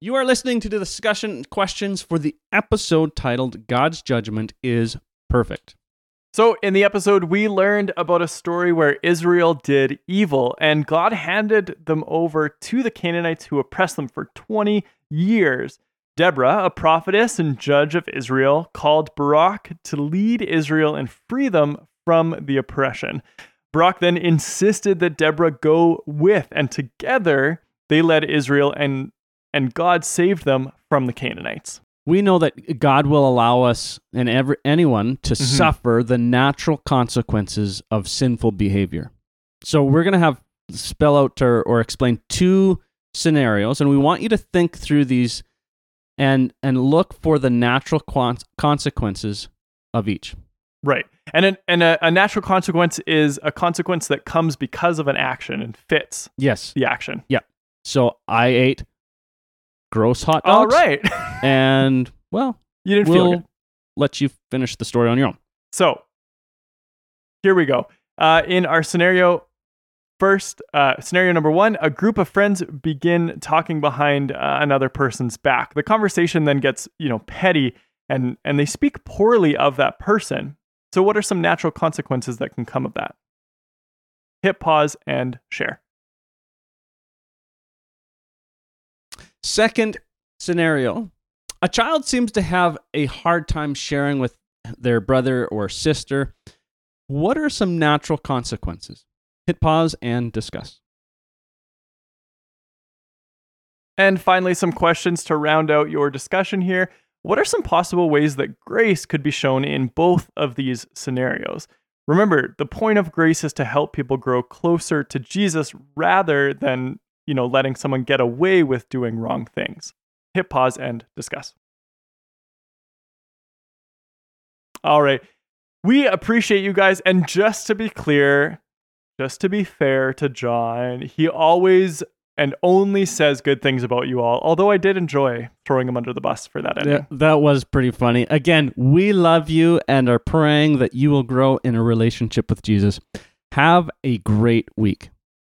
You are listening to the discussion questions for the episode titled God's Judgment is Perfect. So, in the episode, we learned about a story where Israel did evil and God handed them over to the Canaanites who oppressed them for 20 years. Deborah, a prophetess and judge of Israel, called Barak to lead Israel and free them from the oppression. Barak then insisted that Deborah go with, and together they led Israel and and God saved them from the Canaanites. We know that God will allow us and every, anyone to mm-hmm. suffer the natural consequences of sinful behavior. So we're going to have spell out or, or explain two scenarios, and we want you to think through these and and look for the natural quan- consequences of each. Right. And an, and a, a natural consequence is a consequence that comes because of an action and fits Yes. the action. Yeah. So I ate gross hot All dogs. right. And well, you didn't feel we'll good. let you finish the story on your own. So here we go. Uh, in our scenario, first, uh, scenario number one, a group of friends begin talking behind uh, another person's back. The conversation then gets, you know, petty and, and they speak poorly of that person. So, what are some natural consequences that can come of that? Hit pause and share. Second scenario a child seems to have a hard time sharing with their brother or sister. What are some natural consequences? Hit pause and discuss. And finally, some questions to round out your discussion here. What are some possible ways that grace could be shown in both of these scenarios? Remember, the point of grace is to help people grow closer to Jesus rather than, you know, letting someone get away with doing wrong things. Hit pause and discuss. All right. We appreciate you guys. And just to be clear, just to be fair to John, he always and only says good things about you all. Although I did enjoy throwing him under the bus for that. Yeah, that was pretty funny. Again, we love you and are praying that you will grow in a relationship with Jesus. Have a great week.